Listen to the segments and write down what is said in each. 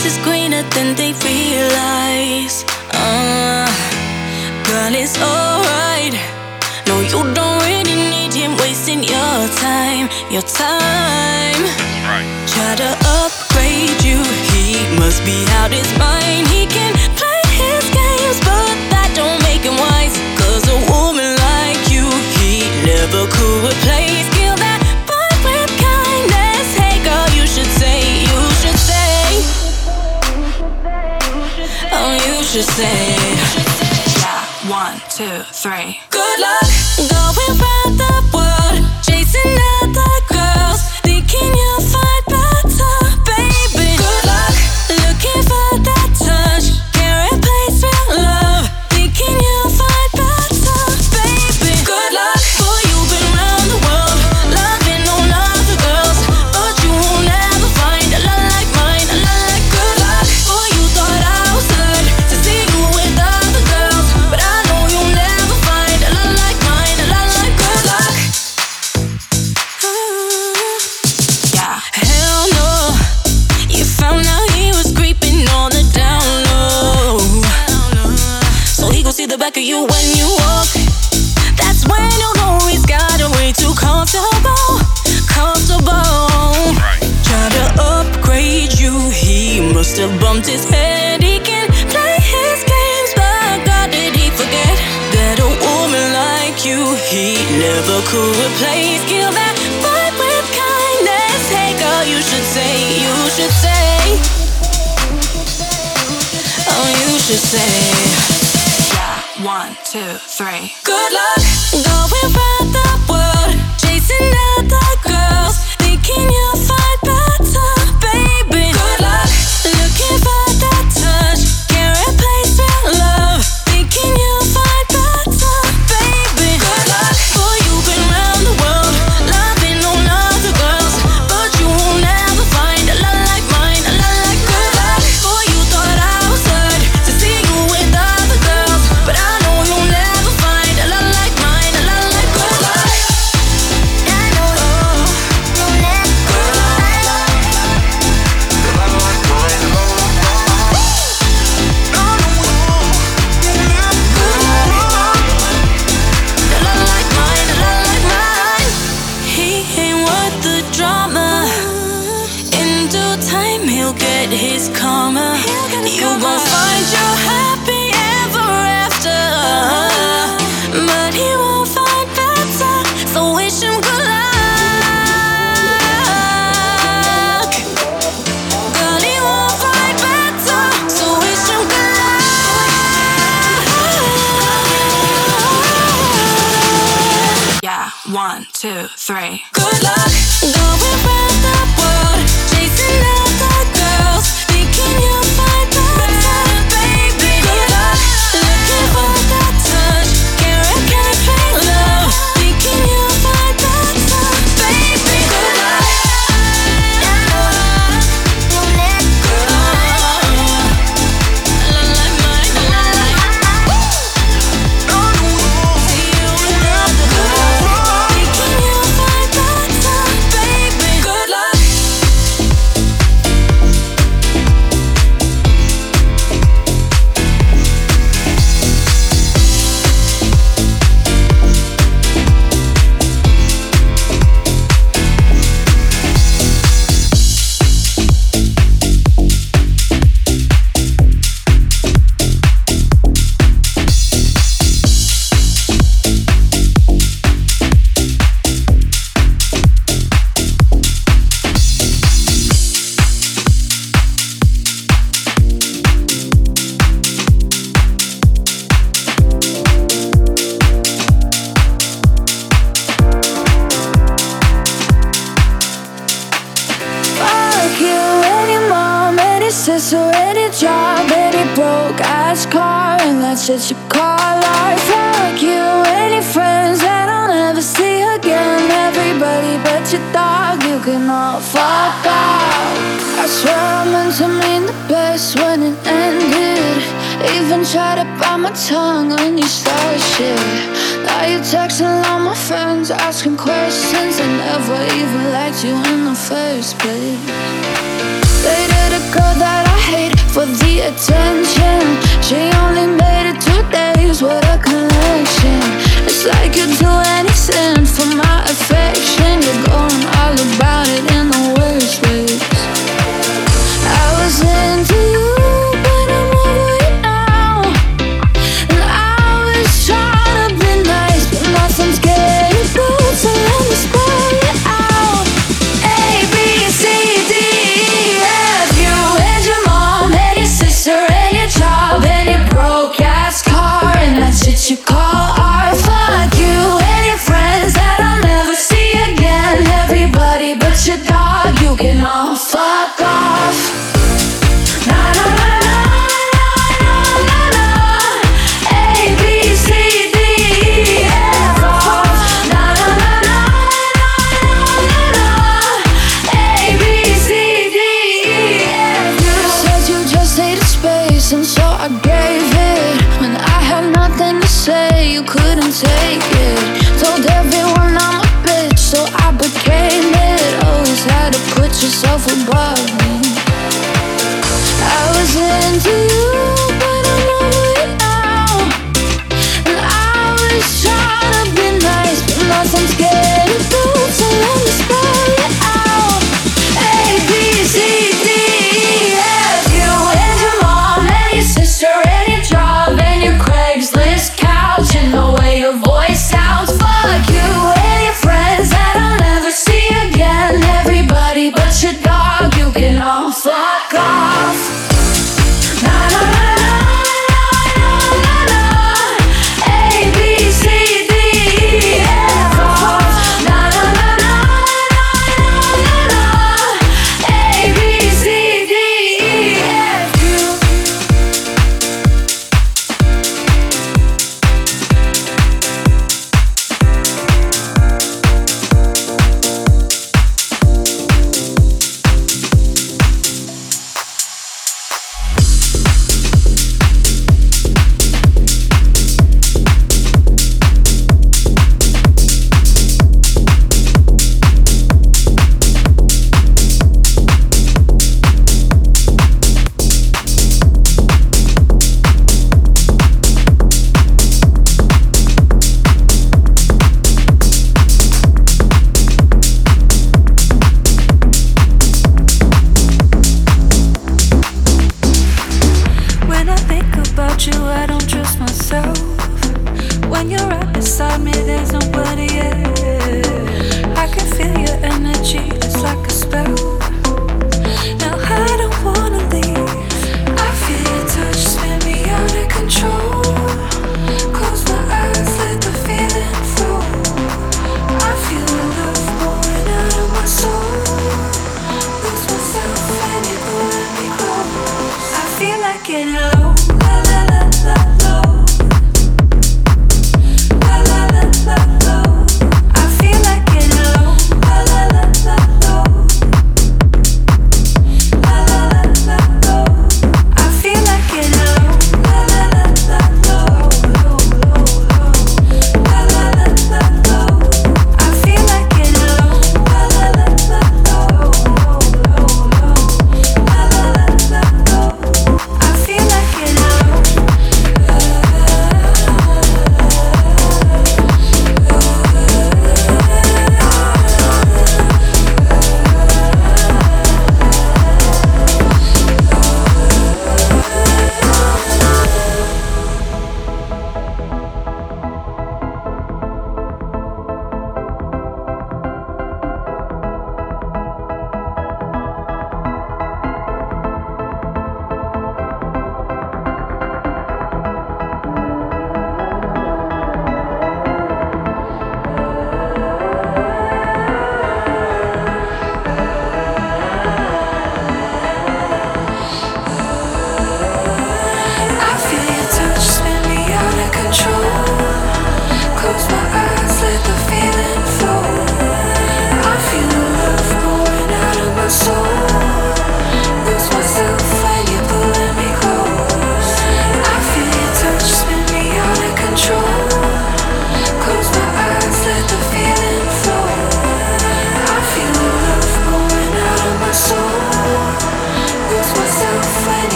grass is greener than they realize. Uh, girl, it's alright. No, you don't really need him wasting your time, your time. Right. Try to upgrade you. He must be out his mind. He can play his games, but that don't make him wise. Cause a woman like you, he never could replace. should say. Yeah, one, two, three. Good luck going round the world, chasing other girls, thinking you'll. could replace. Kill that fight with kindness. Hey girl, you should say, you should say. Oh, you should say. Yeah, one, two, three. Good luck going round.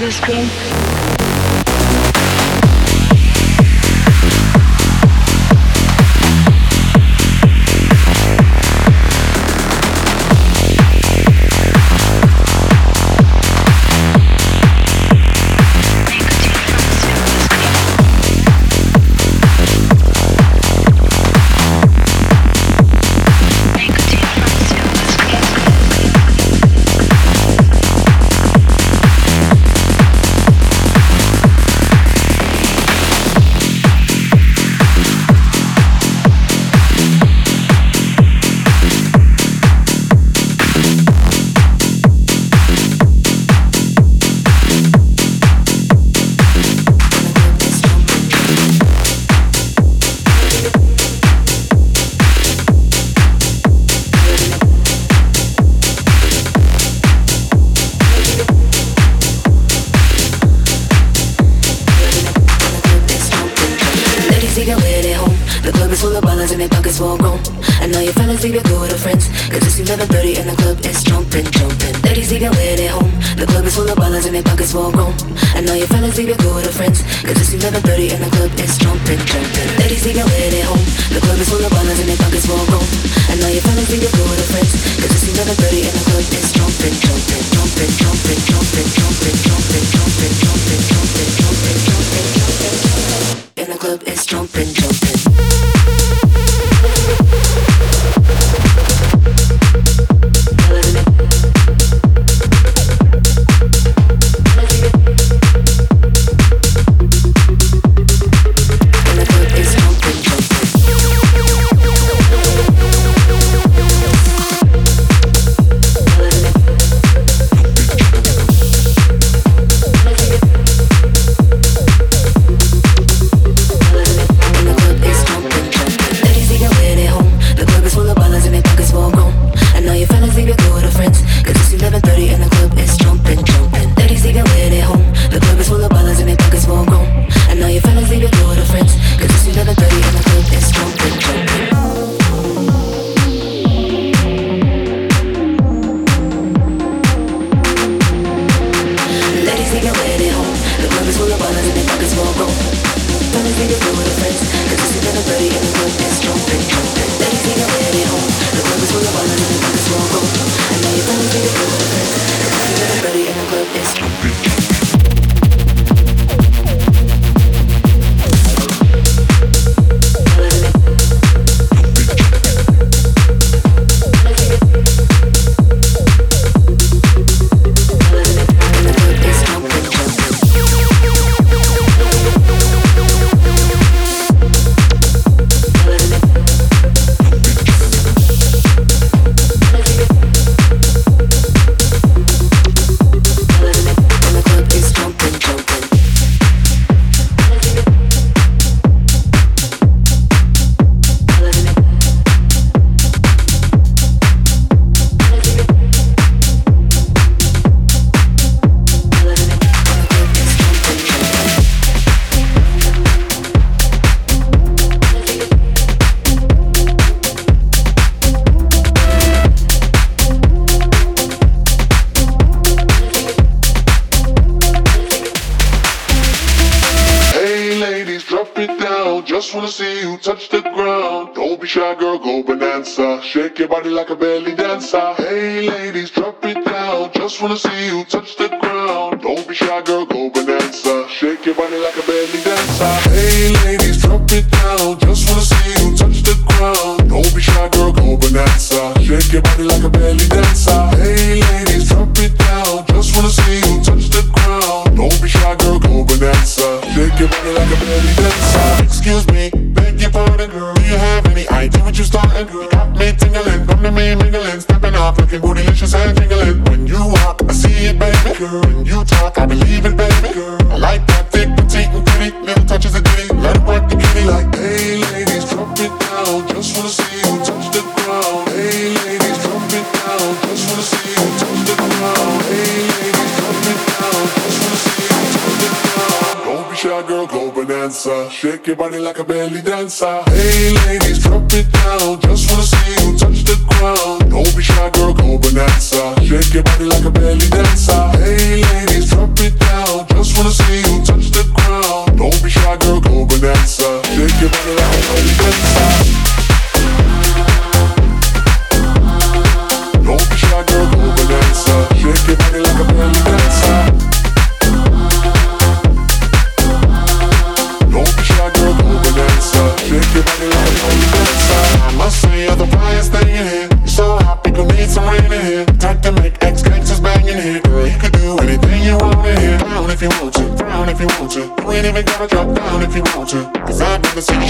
this game.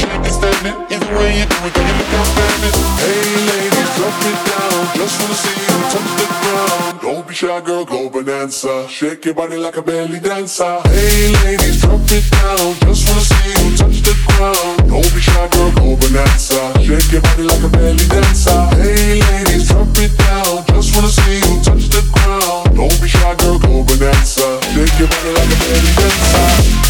Shake and stand it. It's the way you do it, gonna become stand it. Hey, ladies, drop it down. Just wanna see you touch the ground. Don't be shy, girl, go dancer. Shake your body like a belly dancer. Hey ladies, drop it down. Just wanna see you touch the ground. Don't be shy, girl, go bonanza. Shake your body like a belly dancer. Hey ladies, drop it down. Just wanna see you touch the ground. Don't be shy, girl, go bonanza. Shake your body like a belly dancer.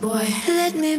Woman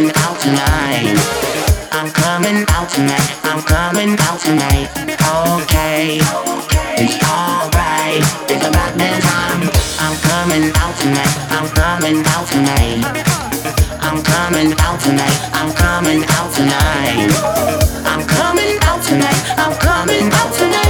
coming out tonight. I'm coming out tonight. I'm coming out tonight. Okay, it's alright. It's about that time. I'm coming out tonight. I'm coming out tonight. I'm coming out tonight. I'm coming out tonight. I'm coming out tonight. I'm coming out tonight.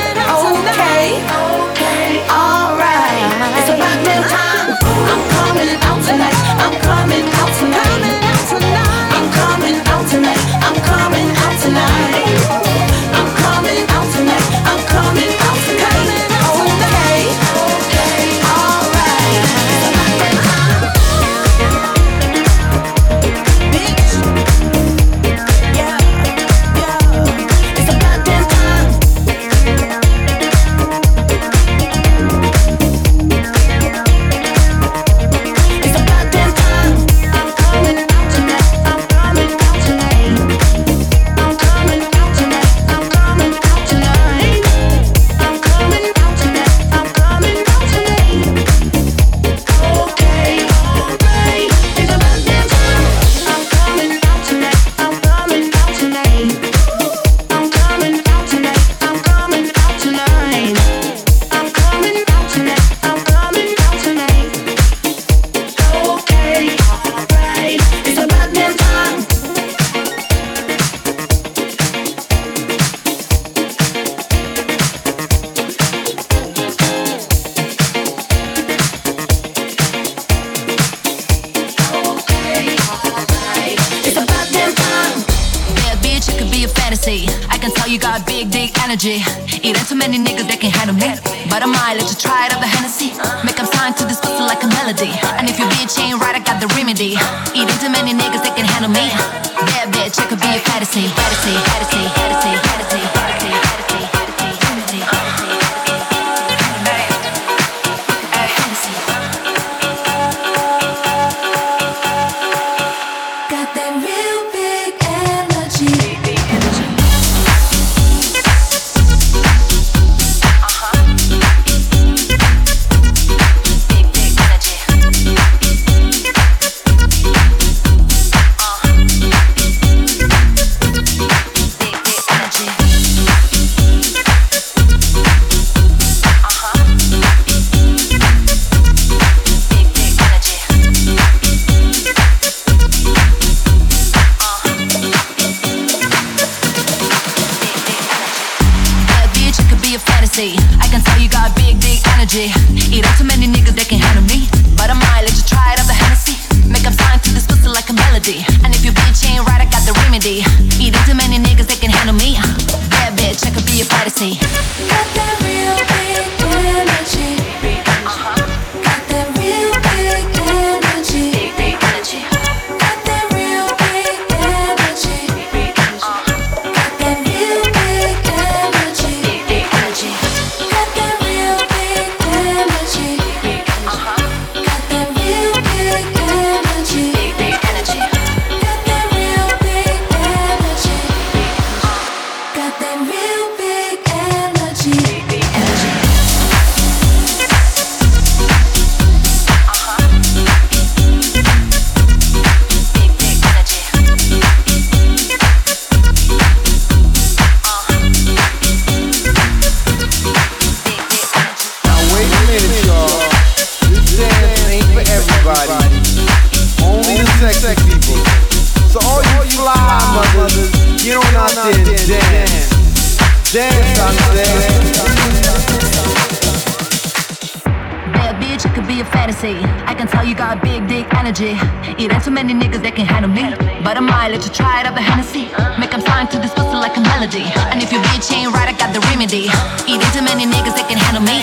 Your bitch right, I got the remedy. It too many niggas that can handle me.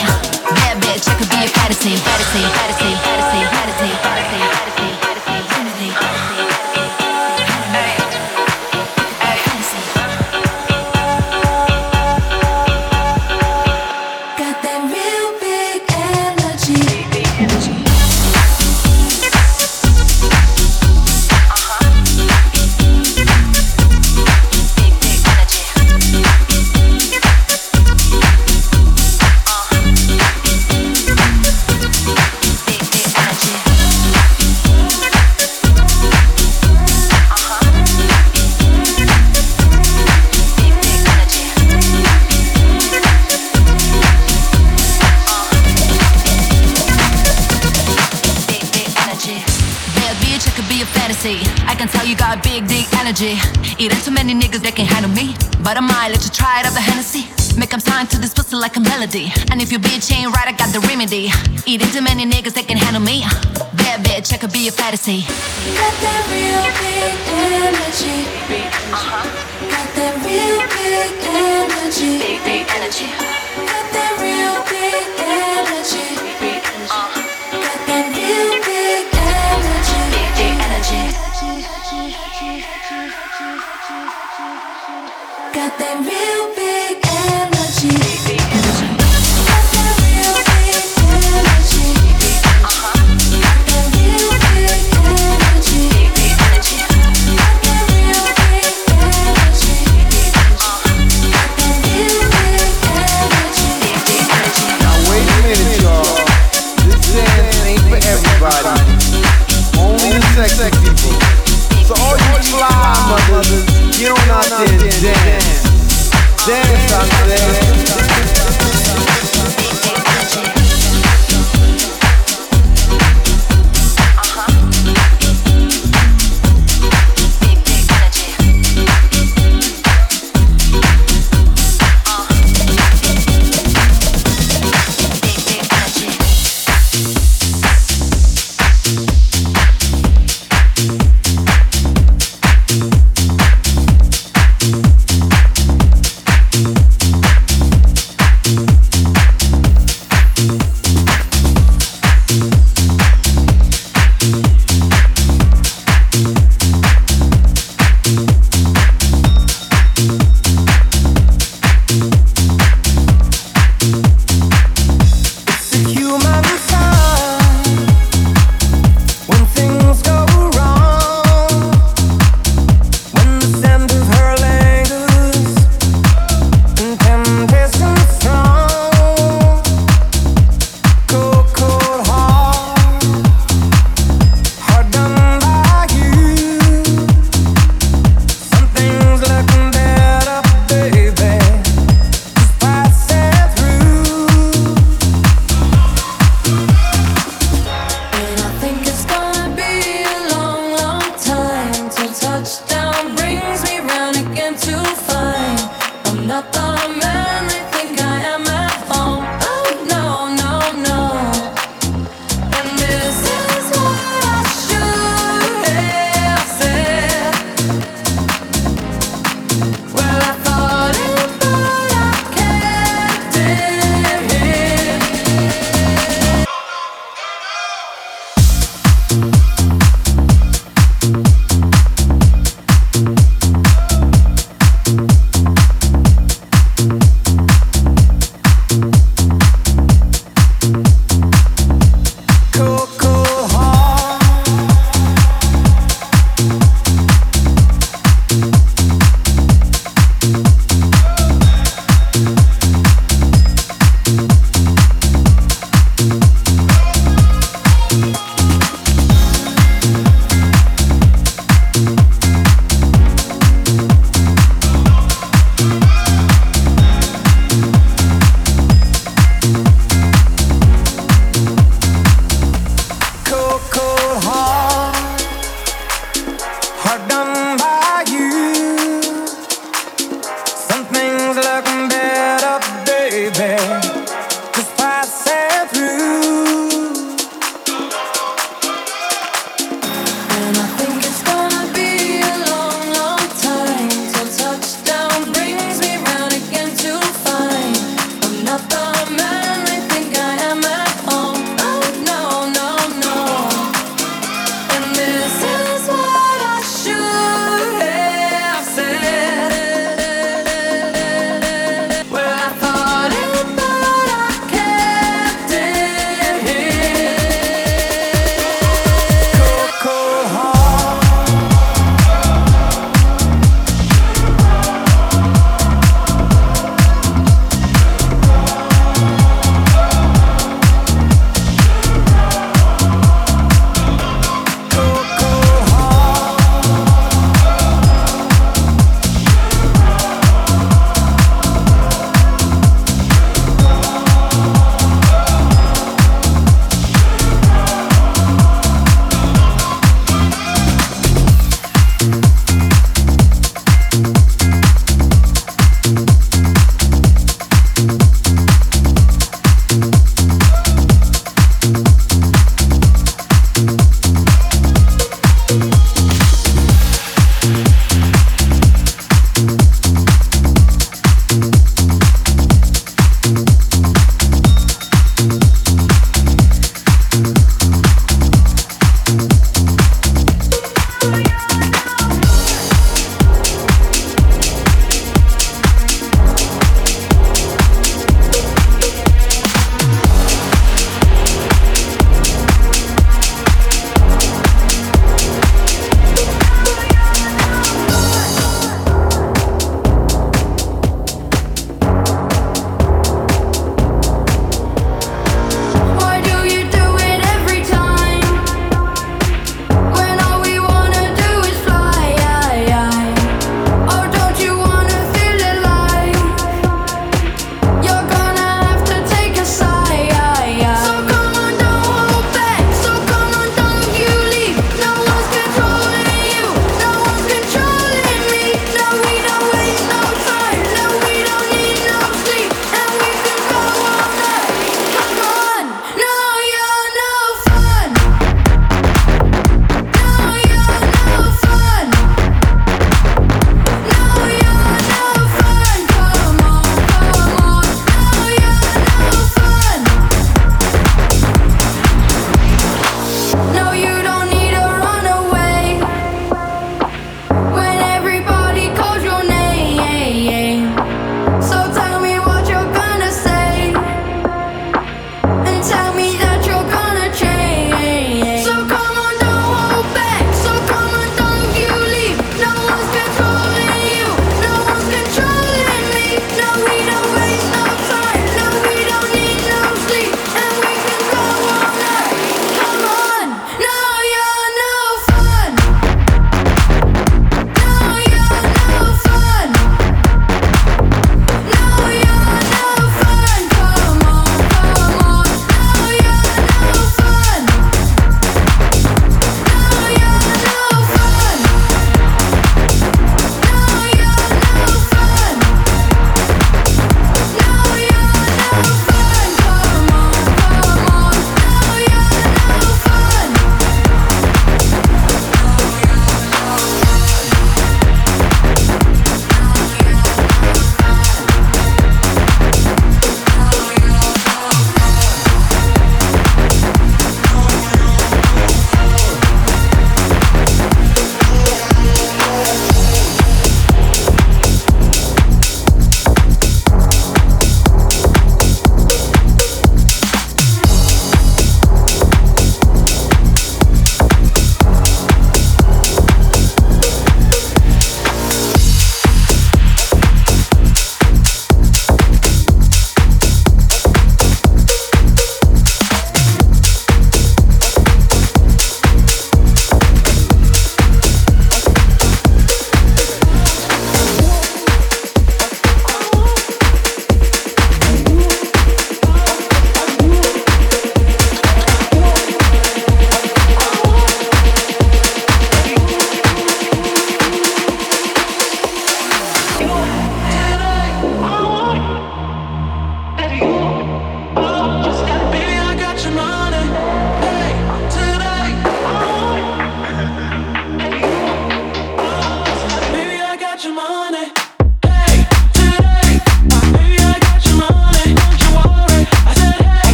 Bad bitch, it could be a fantasy, fantasy, fantasy, fantasy, fantasy, melody. And if your bitch ain't right, I got the remedy. Ain't too many niggas that can handle me. Bad bitch, I could be a fantasy. Got that real big